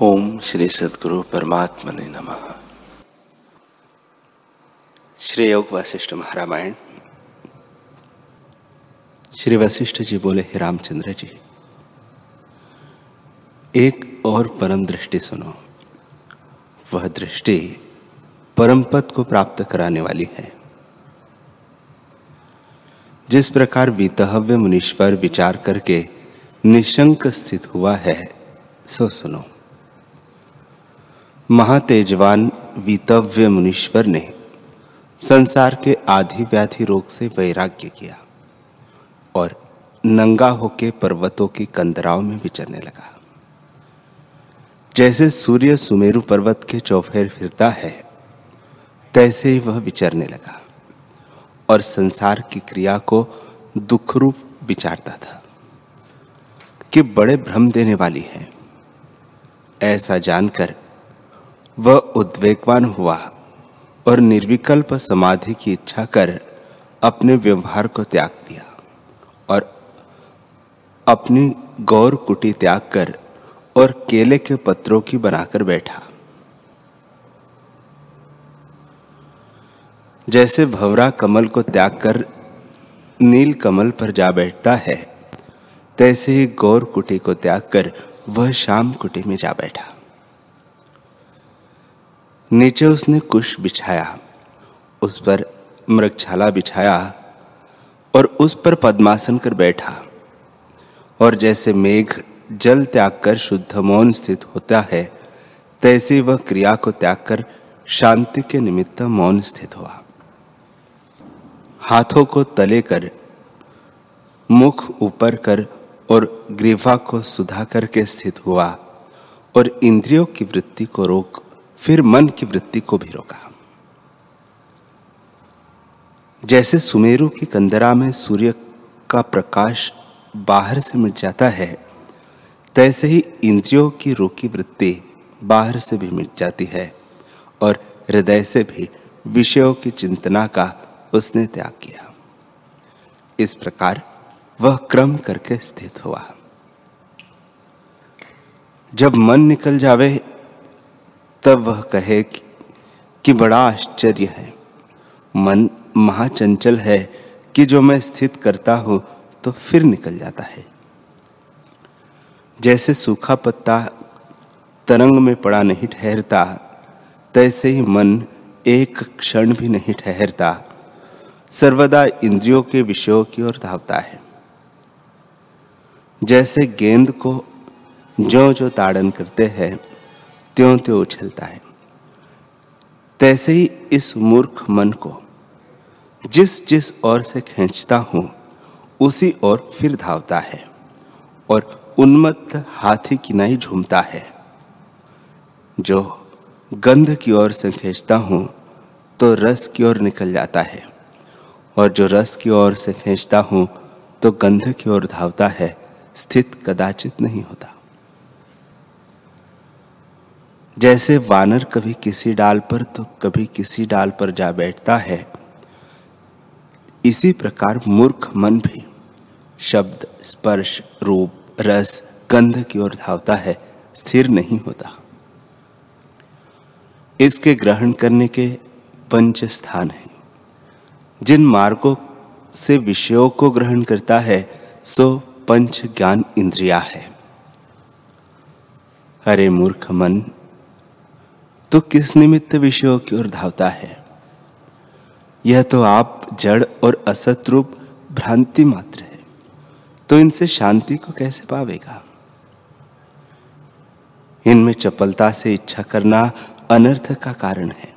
ओम श्री सदगुरु परमात्मा ने नम। श्री योग वशिष्ठ महारामायण। श्री वशिष्ठ जी बोले, हे रामचंद्र जी, एक और परम दृष्टि सुनो। वह दृष्टि परम पद को प्राप्त कराने वाली है। जिस प्रकार वितहव्य मुनीश्वर विचार करके निशंक स्थित हुआ है, सो सुनो। महातेजवान वीतव्य मुनीश्वर ने संसार के आधि व्याधि रोग से वैराग्य किया और नंगा होके पर्वतों की कंदराओं में विचरने लगा। जैसे सूर्य सुमेरु पर्वत के चौफेर फिरता है, तैसे ही वह विचरने लगा और संसार की क्रिया को दुख रूप विचारता था कि बड़े भ्रम देने वाली है। ऐसा जानकर वह उद्वेगवान हुआ और निर्विकल्प समाधि की इच्छा कर अपने व्यवहार को त्याग दिया और अपनी गौर कुटी त्याग कर और केले के पत्रों की बनाकर बैठा। जैसे भवरा कमल को त्याग कर नील कमल पर जा बैठता है, तैसे ही गौर कुटी को त्याग कर वह शाम कुटी में जा बैठा। नीचे उसने कुश बिछाया, उस पर मृगछाला बिछाया और उस पर पद्मासन कर बैठा। और जैसे मेघ जल त्याग कर शुद्ध मौन स्थित होता है, तैसे वह क्रिया को त्याग कर शांति के निमित्त मौन स्थित हुआ। हाथों को तले कर, मुख ऊपर कर और ग्रीवा को सुधा करके स्थित हुआ और इंद्रियों की वृत्ति को रोक फिर मन की वृत्ति को भी रोका। जैसे सुमेरु की कंदरा में सूर्य का प्रकाश बाहर से मिट जाता है, तैसे ही इंद्रियों की रोकी वृत्ति बाहर से भी मिट जाती है और हृदय से भी विषयों की चिंतना का उसने त्याग किया। इस प्रकार वह क्रम करके स्थित हुआ। जब मन निकल जावे तब वह कहे कि बड़ा आश्चर्य है। मन महाचंचल है कि जो मैं स्थित करता हूँ तो फिर निकल जाता है। जैसे सूखा पत्ता तरंग में पड़ा नहीं ठहरता, तैसे ही मन एक क्षण भी नहीं ठहरता। सर्वदा इंद्रियों के विषयों की ओर धावता है। जैसे गेंद को जो जो ताड़न करते हैं त्यों त्यों उछलता है। तैसे ही इस मूर्ख मन को जिस जिस ओर से खींचता हूँ, उसी ओर फिर धावता है और उन्मत्त हाथी की नहीं झूमता है। जो गंध की ओर से खींचता हूँ तो रस की ओर निकल जाता है और जो रस की ओर से खींचता हूँ तो गंध की ओर धावता है, स्थित कदाचित नहीं होता। जैसे वानर कभी किसी डाल पर तो कभी किसी डाल पर जा बैठता है। इसी प्रकार मूर्ख मन भी शब्द, स्पर्श, रूप, रस, गंध की ओर धावता है, स्थिर नहीं होता। इसके ग्रहण करने के पंच स्थान हैं। जिन मार्गों से विषयों को ग्रहण करता है, सो पंच ज्ञान इंद्रिया है। अरे मूर्ख मन तो किस निमित्त विषयों की ओर धावता है? यह तो आप जड़ और असत रूप भ्रांति मात्र है। तो इनसे शांति को कैसे पावेगा? इनमें चपलता से इच्छा करना अनर्थ का कारण है।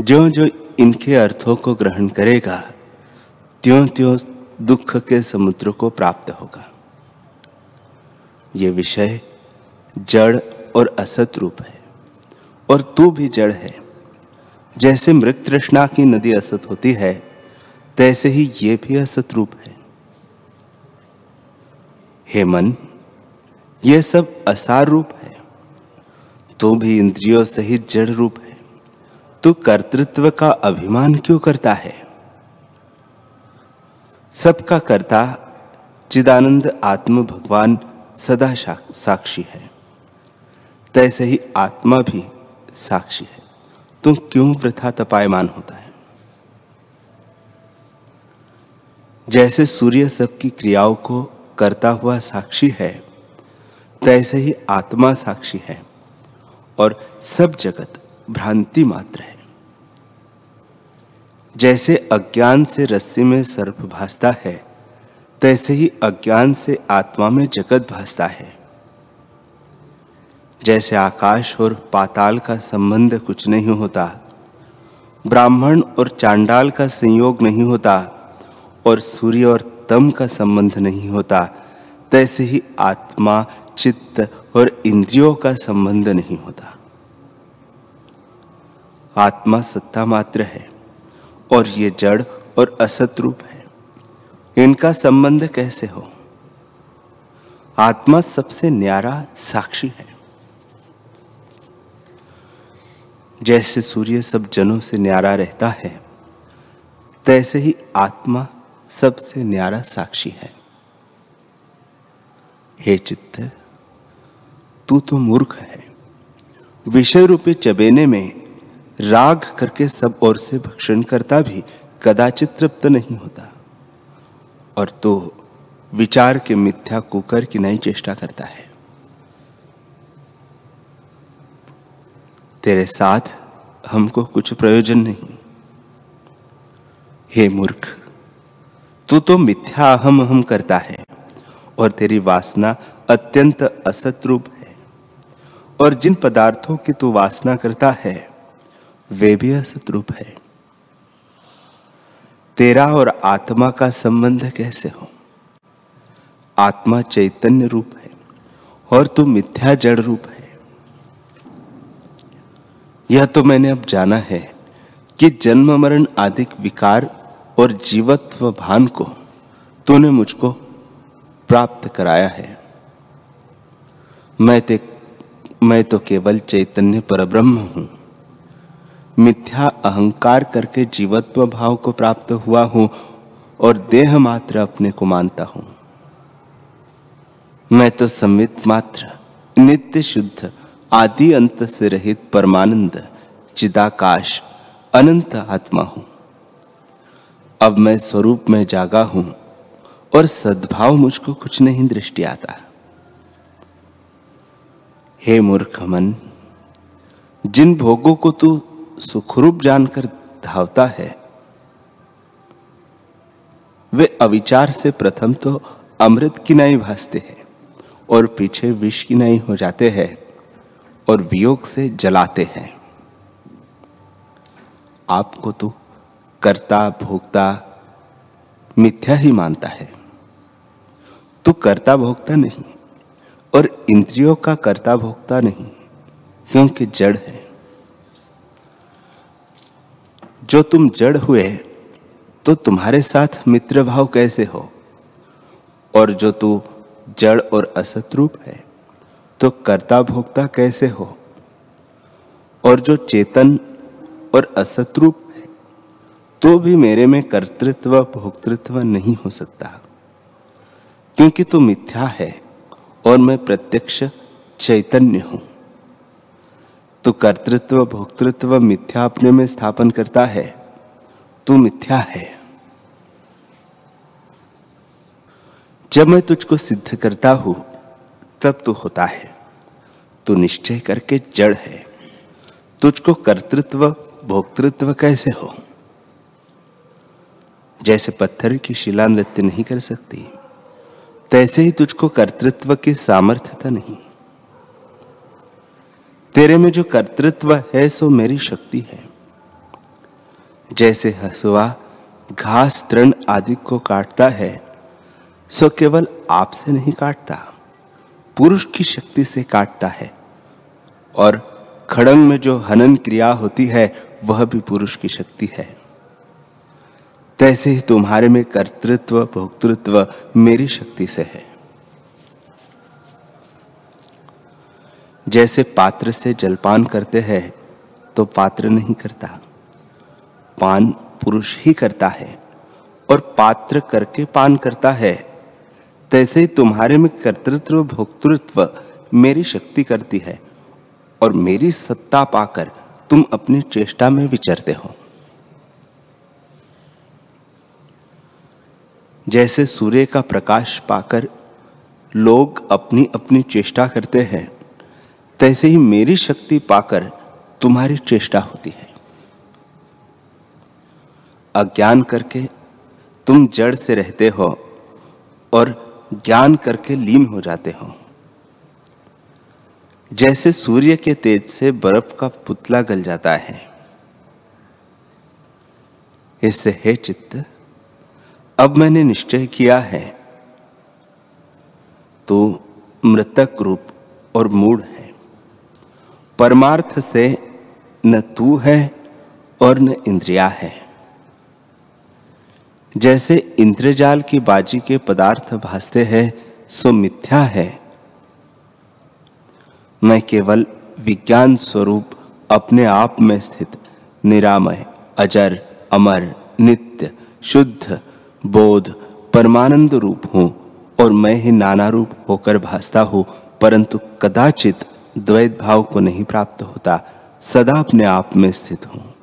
जो जो इनके अर्थों को ग्रहण करेगा त्यों त्यों दुख के समुद्र को प्राप्त होगा। ये विषय जड़ और असत रूप है। और तू भी जड़ है। जैसे मृत तृष्णा की नदी असत होती है, तैसे ही ये भी असत रूप है। हे मन, ये सब असार रूप है। तू भी इंद्रियों सहित जड़ रूप है। तू कर्तृत्व का अभिमान क्यों करता है? सबका कर्ता चिदानंद आत्म भगवान सदा साक्षी है। तैसे ही आत्मा भी साक्षी है। तुम क्यों वृथा तपायमान होता है? जैसे सूर्य सबकी क्रियाओं को करता हुआ साक्षी है, तैसे ही आत्मा साक्षी है और सब जगत भ्रांति मात्र है। जैसे अज्ञान से रस्सी में सर्प भासता है, तैसे ही अज्ञान से आत्मा में जगत भासता है। जैसे आकाश और पाताल का संबंध कुछ नहीं होता। ब्राह्मण और चांडाल का संयोग नहीं होता और सूर्य और तम का संबंध नहीं होता। तैसे ही आत्मा, चित्त और इंद्रियों का संबंध नहीं होता। आत्मा सत्ता मात्र है और ये जड़ और असत रूप है। इनका संबंध कैसे हो? आत्मा सबसे न्यारा साक्षी है। जैसे सूर्य सब जनों से न्यारा रहता है, तैसे ही आत्मा सबसे न्यारा साक्षी है। हे चित्त, तू तो मूर्ख है। विषय रूपे चबेने में राग करके सब ओर से भक्षण करता भी कदाचित तृप्त नहीं होता, और तो विचार के मिथ्या कुकर की नई चेष्टा करता है। तेरे साथ हमको कुछ प्रयोजन नहीं। हे मूर्ख, तू तो मिथ्या अहम हम करता है और तेरी वासना अत्यंत असत रूप है। और जिन पदार्थों की तू वासना करता है, वे भी असत रूप है। तेरा और आत्मा का संबंध कैसे हो? आत्मा चैतन्य रूप है और तू मिथ्या जड़ रूप है। यह तो मैंने अब जाना है कि जन्म मरण आदि विकार और जीवत्व भान को तूने मुझको प्राप्त कराया है। मैं ते मैं तो केवल चैतन्य पर ब्रह्म हूँ। मिथ्या अहंकार करके जीवत्व भाव को प्राप्त हुआ हूँ और देह मात्र अपने को मानता हूँ। मैं तो संवित मात्र, नित्य शुद्ध आदि अंत से रहित परमानंद, चिदाकाश, अनंत आत्मा हूँ। अब मैं स्वरूप में जागा हूँ और सद्भाव मुझको कुछ नहीं दृष्टि आता। हे मूर्ख मन, जिन भोगों को तू सुखरूप जानकर धावता है, वे अविचार से प्रथम तो अमृत की नहीं भासते हैं और पीछे विष की नहीं हो जाते हैं। और वियोग से जलाते हैं। आपको तो कर्ता, भोक्ता मिथ्या ही मानता है। तो कर्ता, भोक्ता नहीं और इंद्रियों का कर्ता, भोक्ता नहीं, क्योंकि जड़ है। जो तुम जड़ हुए तो तुम्हारे साथ मित्र भाव कैसे हो? और जो तू जड़ और असत रूप है तो कर्ता भोक्ता कैसे हो? और जो चेतन और असतरूप है तो भी मेरे में कर्तृत्व, भोक्तृत्व नहीं हो सकता। क्योंकि तू मिथ्या है और मैं प्रत्यक्ष चैतन्य हूँ। तो कर्तृत्व, भोक्तृत्व, मिथ्या अपने में स्थापन करता है। तू मिथ्या है। जब मैं तुझको सिद्ध करता हूँ तब तू होता है। तू निश्चय करके जड़ है। तुझको कर्तृत्व, भोक्तृत्व कैसे हो? जैसे पत्थर की शिला नृत्य नहीं कर सकती, तैसे ही तुझको कर्तृत्व की सामर्थ्यता नहीं। तेरे में जो कर्तृत्व है, सो मेरी शक्ति है। जैसे हसुआ घास, तृण आदि को काटता है, सो केवल आपसे नहीं काटता। पुरुष की शक्ति से काटता है। और खड़ंग में जो हनन क्रिया होती है, वह भी पुरुष की शक्ति है। तैसे ही तुम्हारे में कर्तृत्व, भोक्तृत्व मेरी शक्ति से है। जैसे पात्र से जलपान करते हैं तो पात्र नहीं करता। पान पुरुष ही करता है, और पात्र करके पान करता है तैसे तुम्हारे में कर्तृत्व, भोक्तृत्व मेरी शक्ति करती है और मेरी सत्ता पाकर तुम अपनी चेष्टा में विचरते हो। जैसे सूर्य का प्रकाश पाकर लोग अपनी अपनी चेष्टा करते हैं, तैसे ही मेरी शक्ति पाकर तुम्हारी चेष्टा होती है। अज्ञान करके तुम जड़ से रहते हो और ज्ञान करके लीन हो जाते हो। जैसे सूर्य के तेज से बर्फ़ का पुतला गल जाता है। इससे, हे चित्त, अब मैंने निश्चय किया है। तो मृतक रूप और मूड है। परमार्थ से न तू है और न इंद्रिया है। जैसे इंद्रजाल की बाजी के पदार्थ भासते हैं, सो मिथ्या है। मैं केवल विज्ञान स्वरूप अपने आप में स्थित, निरामय, अजर, अमर, नित्य, शुद्ध, बोध, परमानंद रूप हूँ, और मैं ही नाना रूप होकर भासता हूँ, परंतु कदाचित द्वैत भाव को नहीं प्राप्त होता, सदा अपने आप में स्थित हूँ।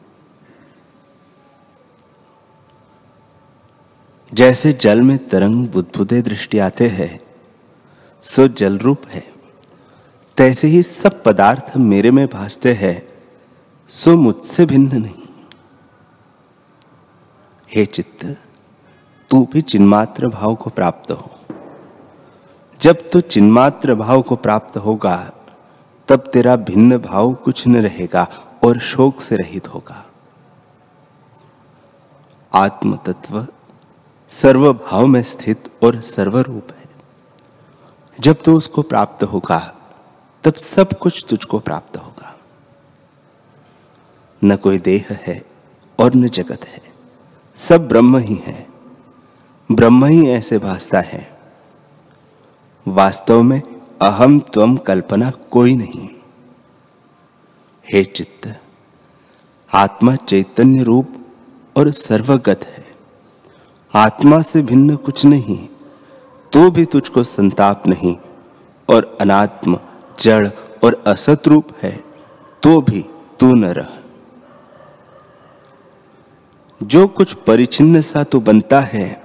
जैसे जल में तरंग बुद्धबुदे दृष्टि आते हैं, सो जल रूप है। तैसे ही सब पदार्थ मेरे में भासते हैं, सो मुझसे भिन्न नहीं। हे चित्त, तू भी चिन्मात्र भाव को प्राप्त हो। जब तू चिन्मात्र भाव को प्राप्त होगा, तब तेरा भिन्न भाव कुछ न रहेगा और शोक से रहित होगा। आत्म तत्व सर्व भाव में स्थित और सर्वरूप है। जब तू उसको प्राप्त होगा, तब सब कुछ तुझको प्राप्त होगा। न कोई देह है और न जगत है, सब ब्रह्म ही है। ब्रह्म ही ऐसे भासता है। वास्तव में अहम त्वम कल्पना कोई नहीं। हे चित्त, आत्मा चैतन्य रूप और सर्वगत है। आत्मा से भिन्न कुछ नहीं तो भी तुझको संताप नहीं, और अनात्म, जड़ और असत रूप है तो भी तू न रह। जो कुछ परिचिन्न सा तू बनता है,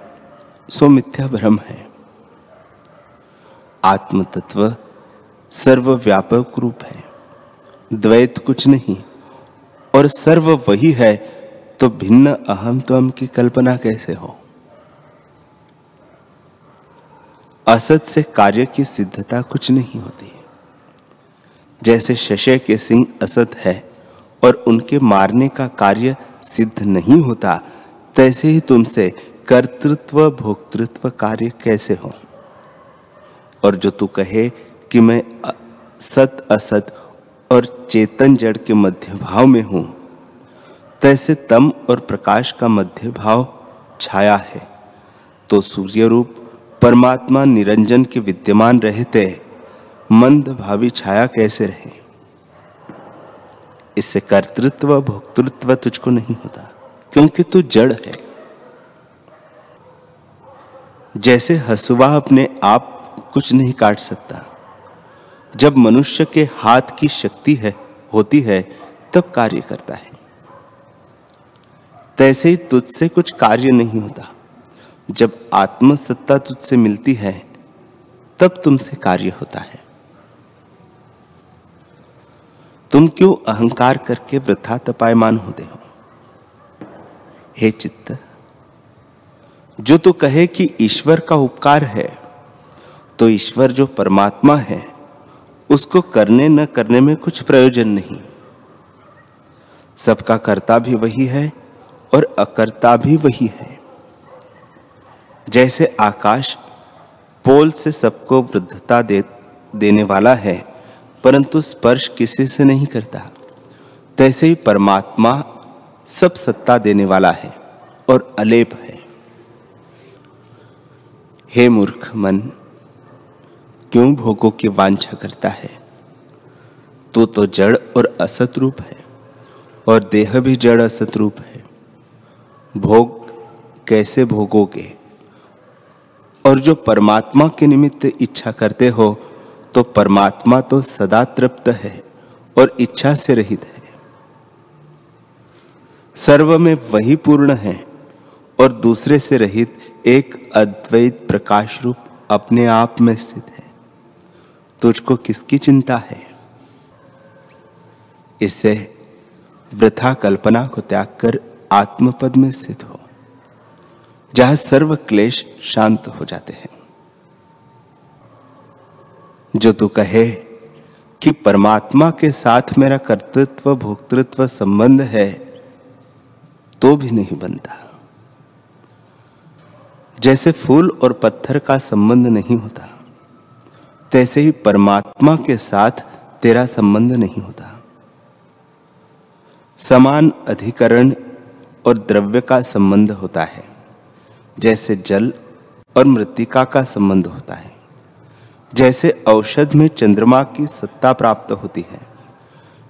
सो मिथ्या भ्रम है। आत्म तत्व सर्वव्यापक रूप है, द्वैत कुछ नहीं, और सर्व वही है तो भिन्न अहम तो हम की कल्पना कैसे हो? असत से कार्य की सिद्धता कुछ नहीं होती। जैसे शशय के सिंह असत है और उनके मारने का कार्य सिद्ध नहीं होता, तैसे ही तुमसे कर्तृत्व, भोक्तृत्व कार्य कैसे हो? और जो तू कहे कि मैं सत असत और चेतन जड़ के मध्य भाव में हूँ, तैसे तम और प्रकाश का मध्य भाव छाया है तो सूर्य रूप परमात्मा निरंजन के विद्यमान रहते, मंद भावी छाया कैसे रहे? इससे कर्तृत्व, भोक्तृत्व तुझको नहीं होता, क्योंकि तू जड़ है। जैसे हसुआ अपने आप कुछ नहीं काट सकता, जब मनुष्य के हाथ की शक्ति है, होती है, तब कार्य करता है। तैसे ही तुझसे कुछ कार्य नहीं होता। जब आत्मसत्ता तुझसे मिलती है, तब तुमसे कार्य होता है। तुम क्यों अहंकार करके वृथा तपायमान होते हो? हे चित्त, जो तो कहे कि ईश्वर का उपकार है तो ईश्वर जो परमात्मा है, उसको करने न करने में कुछ प्रयोजन नहीं। सबका कर्ता भी वही है और अकर्ता भी वही है। जैसे आकाश पोल से सबको वृद्धता दे देने वाला है परंतु स्पर्श किसी से नहीं करता। तैसे ही परमात्मा सब सत्ता देने वाला है और अलेप है। हे मूर्ख मन क्यों भोगों की वांछा करता है? तू तो, जड़ और असत रूप है और देह भी जड़ असत रूप है। भोग कैसे भोगोगे? और जो परमात्मा के निमित्त इच्छा करते हो तो परमात्मा तो सदा तृप्त है और इच्छा से रहित है। सर्व में वही पूर्ण है और दूसरे से रहित एक अद्वैत प्रकाश रूप अपने आप में स्थित है। तुझको किसकी चिंता है? इससे वृथा कल्पना को त्याग कर आत्मपद में स्थित हो। जहाँ सर्व क्लेश शांत हो जाते हैं। जो तू कहे कि परमात्मा के साथ मेरा कर्तृत्व, भोक्तृत्व संबंध है तो भी नहीं बनता। जैसे फूल और पत्थर का संबंध नहीं होता, तैसे ही परमात्मा के साथ तेरा संबंध नहीं होता। समान अधिकरण और द्रव्य का संबंध होता है। जैसे जल और मृतिका का संबंध होता है। जैसे औषध में चंद्रमा की सत्ता प्राप्त होती है,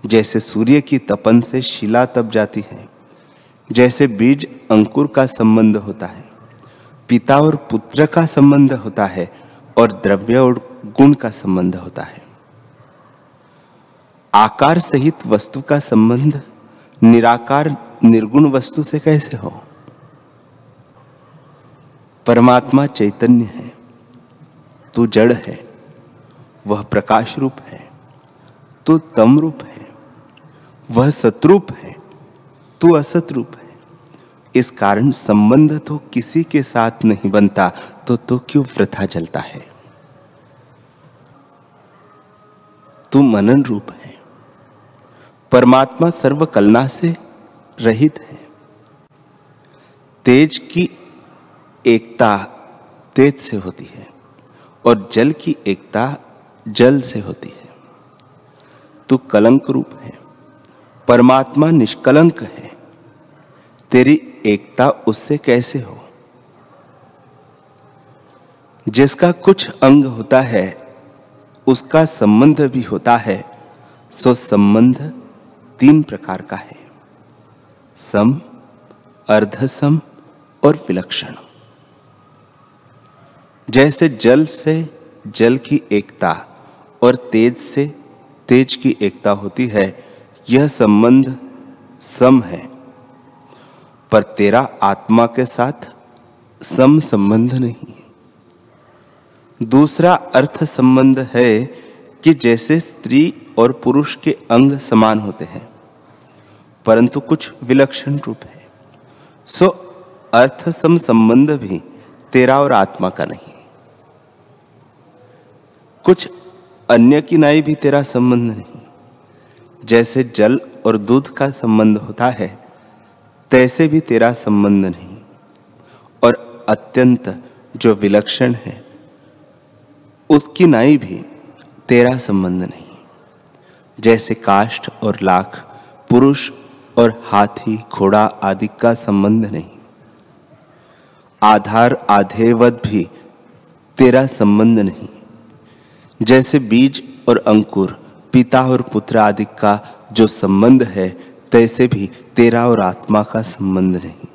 जैसे सूर्य की तपन से शिला तप जाती है, जैसे बीज अंकुर का संबंध होता है, पिता और पुत्र का संबंध होता है और द्रव्य और गुण का संबंध होता है। आकार सहित वस्तु का संबंध निराकार निर्गुण वस्तु से कैसे हो? परमात्मा चैतन्य है। तू जड़ है, वह प्रकाश रूप है, तू तम रूप है, वह सतरूप है, तू असत रूप है। इस कारण संबंध तो किसी के साथ नहीं बनता तो तो क्यों वृथा चलता है? तू मनन रूप है। परमात्मा सर्व कलना से रहित है। तेज की एकता तेज से होती है और जल की एकता जल से होती है। तू कलंक रूप है, परमात्मा निष्कलंक है। तेरी एकता उससे कैसे हो? जिसका कुछ अंग होता है, उसका संबंध भी होता है, सो संबंध तीन प्रकार का है। सम, अर्धसम और विलक्षण। जैसे जल से जल की एकता और तेज से तेज की एकता होती है, यह संबंध सम है। पर तेरा आत्मा के साथ सम संबंध नहीं। दूसरा अर्थ संबंध है कि जैसे स्त्री और पुरुष के अंग समान होते हैं, परंतु कुछ विलक्षण रूप है। सो अर्थ सम संबंध भी तेरा और आत्मा का नहीं। कुछ अन्य की नाई भी तेरा संबंध नहीं। जैसे जल और दूध का संबंध होता है, तैसे भी तेरा संबंध नहीं। और अत्यंत जो विलक्षण है, उसकी नाई भी तेरा संबंध नहीं। जैसे काष्ठ और लाख, पुरुष और हाथी, घोड़ा आदि का संबंध नहीं। आधार आधेवत भी तेरा संबंध नहीं। जैसे बीज और अंकुर, पिता और पुत्र आदि का जो संबंध है, तैसे भी तेरा और आत्मा का संबंध नहीं।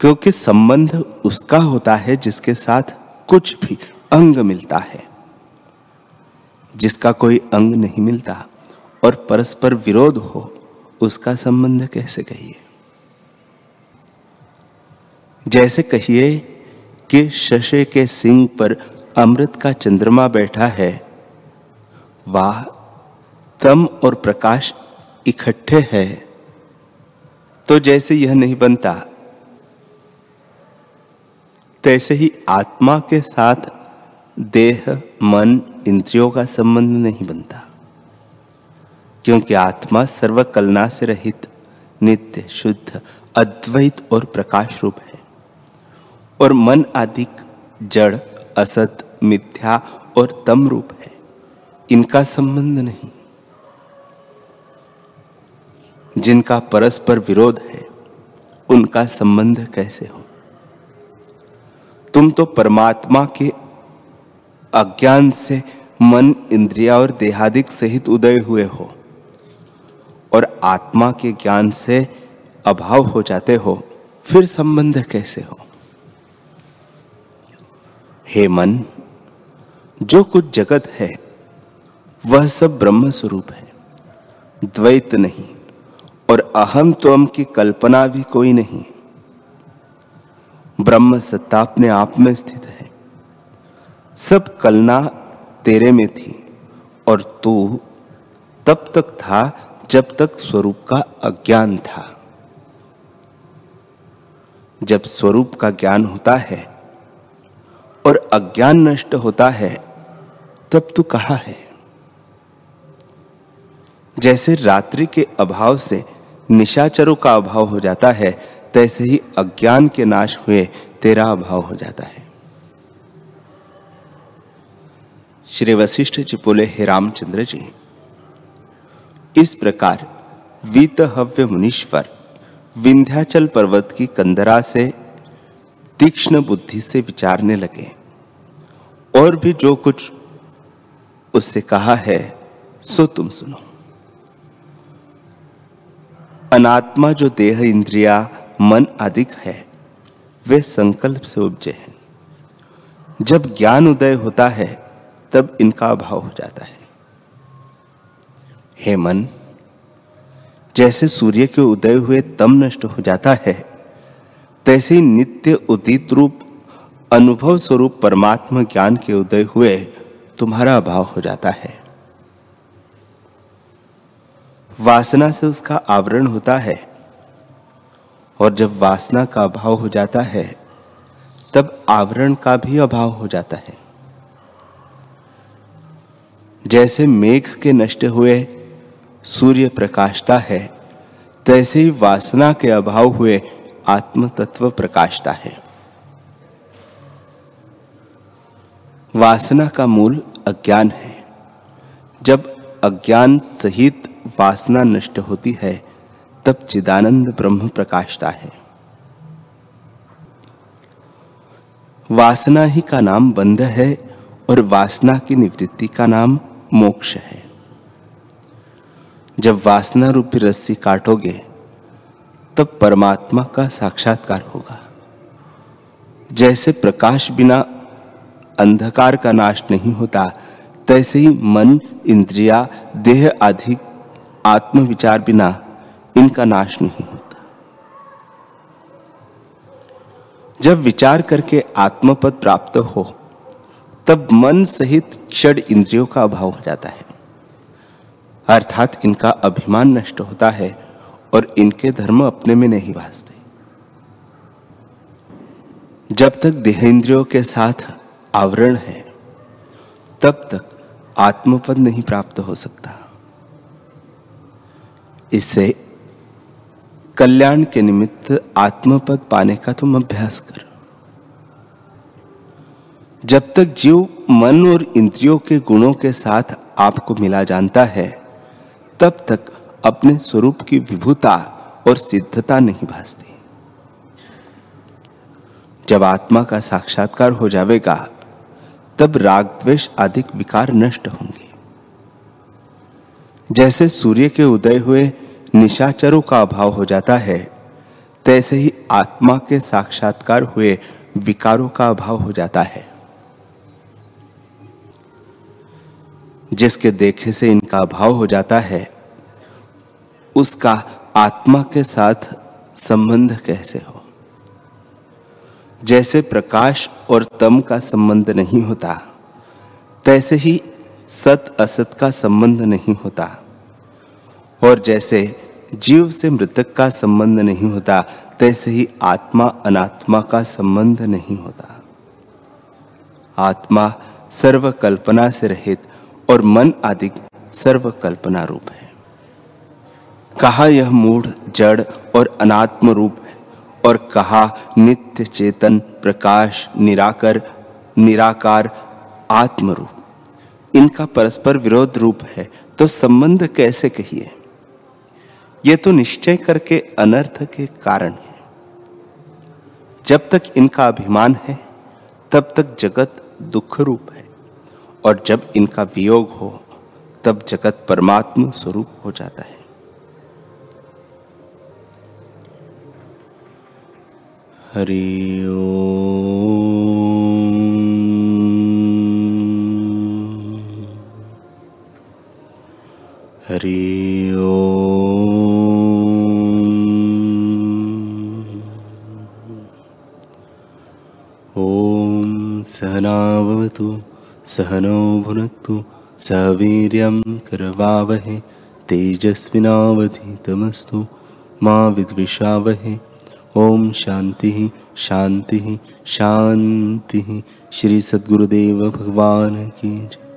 क्योंकि संबंध उसका होता है जिसके साथ कुछ भी अंग मिलता है। जिसका कोई अंग नहीं मिलता और परस्पर विरोध हो, उसका संबंध कैसे कहिए? जैसे कहिए कि शशे के सिंह पर अमृत का चंद्रमा बैठा है। वाह, तम और प्रकाश इकट्ठे है। तो जैसे यह नहीं बनता, तैसे ही आत्मा के साथ देह, मन, इंद्रियों का संबंध नहीं बनता। क्योंकि आत्मा सर्वकलना से रहित, नित्य, शुद्ध, अद्वैत और प्रकाश रूप है। और मन आदि जड़ असत, मिथ्या और तम रूप है। इनका संबंध नहीं। जिनका परस्पर विरोध है, उनका संबंध कैसे हो? तुम तो परमात्मा के अज्ञान से मन, इंद्रिया और देहादिक सहित उदय हुए हो और आत्मा के ज्ञान से अभाव हो जाते हो, फिर संबंध कैसे हो? हे मन, जो कुछ जगत है, वह सब ब्रह्म स्वरूप है। द्वैत नहीं, और अहम त्वम की कल्पना भी कोई नहीं। ब्रह्म सत्ता अपने आप में स्थित है। सब कलना तेरे में थी, और तू तब तक था, जब तक स्वरूप का अज्ञान था। जब स्वरूप का ज्ञान होता है और अज्ञान नष्ट होता है, तब तू कहा है? जैसे रात्रि के अभाव से निशाचरों का अभाव हो जाता है, तैसे ही अज्ञान के नाश हुए तेरा अभाव हो जाता है। श्री वशिष्ठ जी बोले, हे रामचंद्र जी, इस प्रकार वीतहव्य मुनीश्वर विंध्याचल पर्वत की कंदरा से तीक्ष्ण बुद्धि से विचारने लगे। और भी जो कुछ उससे कहा है, सो तुम सुनो। अनात्मा जो देह, इंद्रिया, मन अधिक है, वे संकल्प से उपजे हैं। जब ज्ञान उदय होता है, तब इनका अभाव हो जाता है। हे मन, जैसे सूर्य के उदय हुए तम नष्ट हो जाता है तैसे नित्य उदित रूप, अनुभव स्वरूप परमात्मा ज्ञान के उदय हुए तुम्हारा अभाव हो जाता है। वासना से उसका आवरण होता है और जब वासना का अभाव हो जाता है, तब आवरण का भी अभाव हो जाता है। जैसे मेघ के नष्ट हुए, सूर्य प्रकाशता है, तैसे ही वासना के अभाव हुए आत्म तत्व प्रकाशता है। वासना का मूल अज्ञान है। जब अज्ञान सहित वासना नष्ट होती है, तब चिदानंद ब्रह्म प्रकाशता है। वासना ही का नाम बंध है और वासना की निवृत्ति का नाम मोक्ष है। जब वासना रूपी रस्सी काटोगे तब परमात्मा का साक्षात्कार होगा। जैसे प्रकाश बिना अंधकार का नाश नहीं होता, तैसे ही मन, इंद्रिया, देह आदि आत्म विचार बिना इनका नाश नहीं होता। जब विचार करके आत्मपद प्राप्त हो, तब मन सहित क्षण इंद्रियों का अभाव हो जाता है। अर्थात इनका अभिमान नष्ट होता है। और इनके धर्म अपने में नहीं भासते। जब तक देहेंद्रियों के साथ आवरण है, तब तक आत्मपद नहीं प्राप्त हो सकता। इससे कल्याण के निमित्त आत्मपद पाने का तुम अभ्यास करो। जब तक जीव मन और इंद्रियों के गुणों के साथ आपको मिला जानता है, तब तक अपने स्वरूप की विभुता और सिद्धता नहीं भासती। जब आत्मा का साक्षात्कार हो जाएगा तब राग द्वेष आदि विकार नष्ट होंगे। जैसे सूर्य के उदय हुए निशाचरों का अभाव हो जाता है, तैसे ही आत्मा के साक्षात्कार हुए विकारों का अभाव हो जाता है। जिसके देखे से इनका अभाव हो जाता है उसका आत्मा के साथ संबंध कैसे हो। जैसे प्रकाश और तम का संबंध नहीं होता, तैसे ही सत असत का संबंध नहीं होता। और जैसे जीव से मृतक का संबंध नहीं होता, तैसे ही आत्मा अनात्मा का संबंध नहीं होता। आत्मा सर्व कल्पना से रहित और मन आदि सर्व कल्पना रूप है। कहा यह मूढ़, जड़ और अनात्म रूप और कहा नित्य चेतन, प्रकाश, निराकर, निराकार आत्म रूप इनका परस्पर विरोध रूप है तो संबंध कैसे कहिए? यह तो निश्चय करके अनर्थ के कारण है। जब तक इनका अभिमान है, तब तक जगत दुख रूप है और जब इनका वियोग हो, तब जगत परमात्मा स्वरूप हो जाता है। हरि ओ हरि ओ ॐ सहनावतु सहनौ भुनक्तु सह वीर्यं करवावहे तेजस्विनावधितमस्तु मा विद्विषावहे ओम शांति ही शांति ही शांति। ही श्री सद्गुरुदेव भगवान की जय।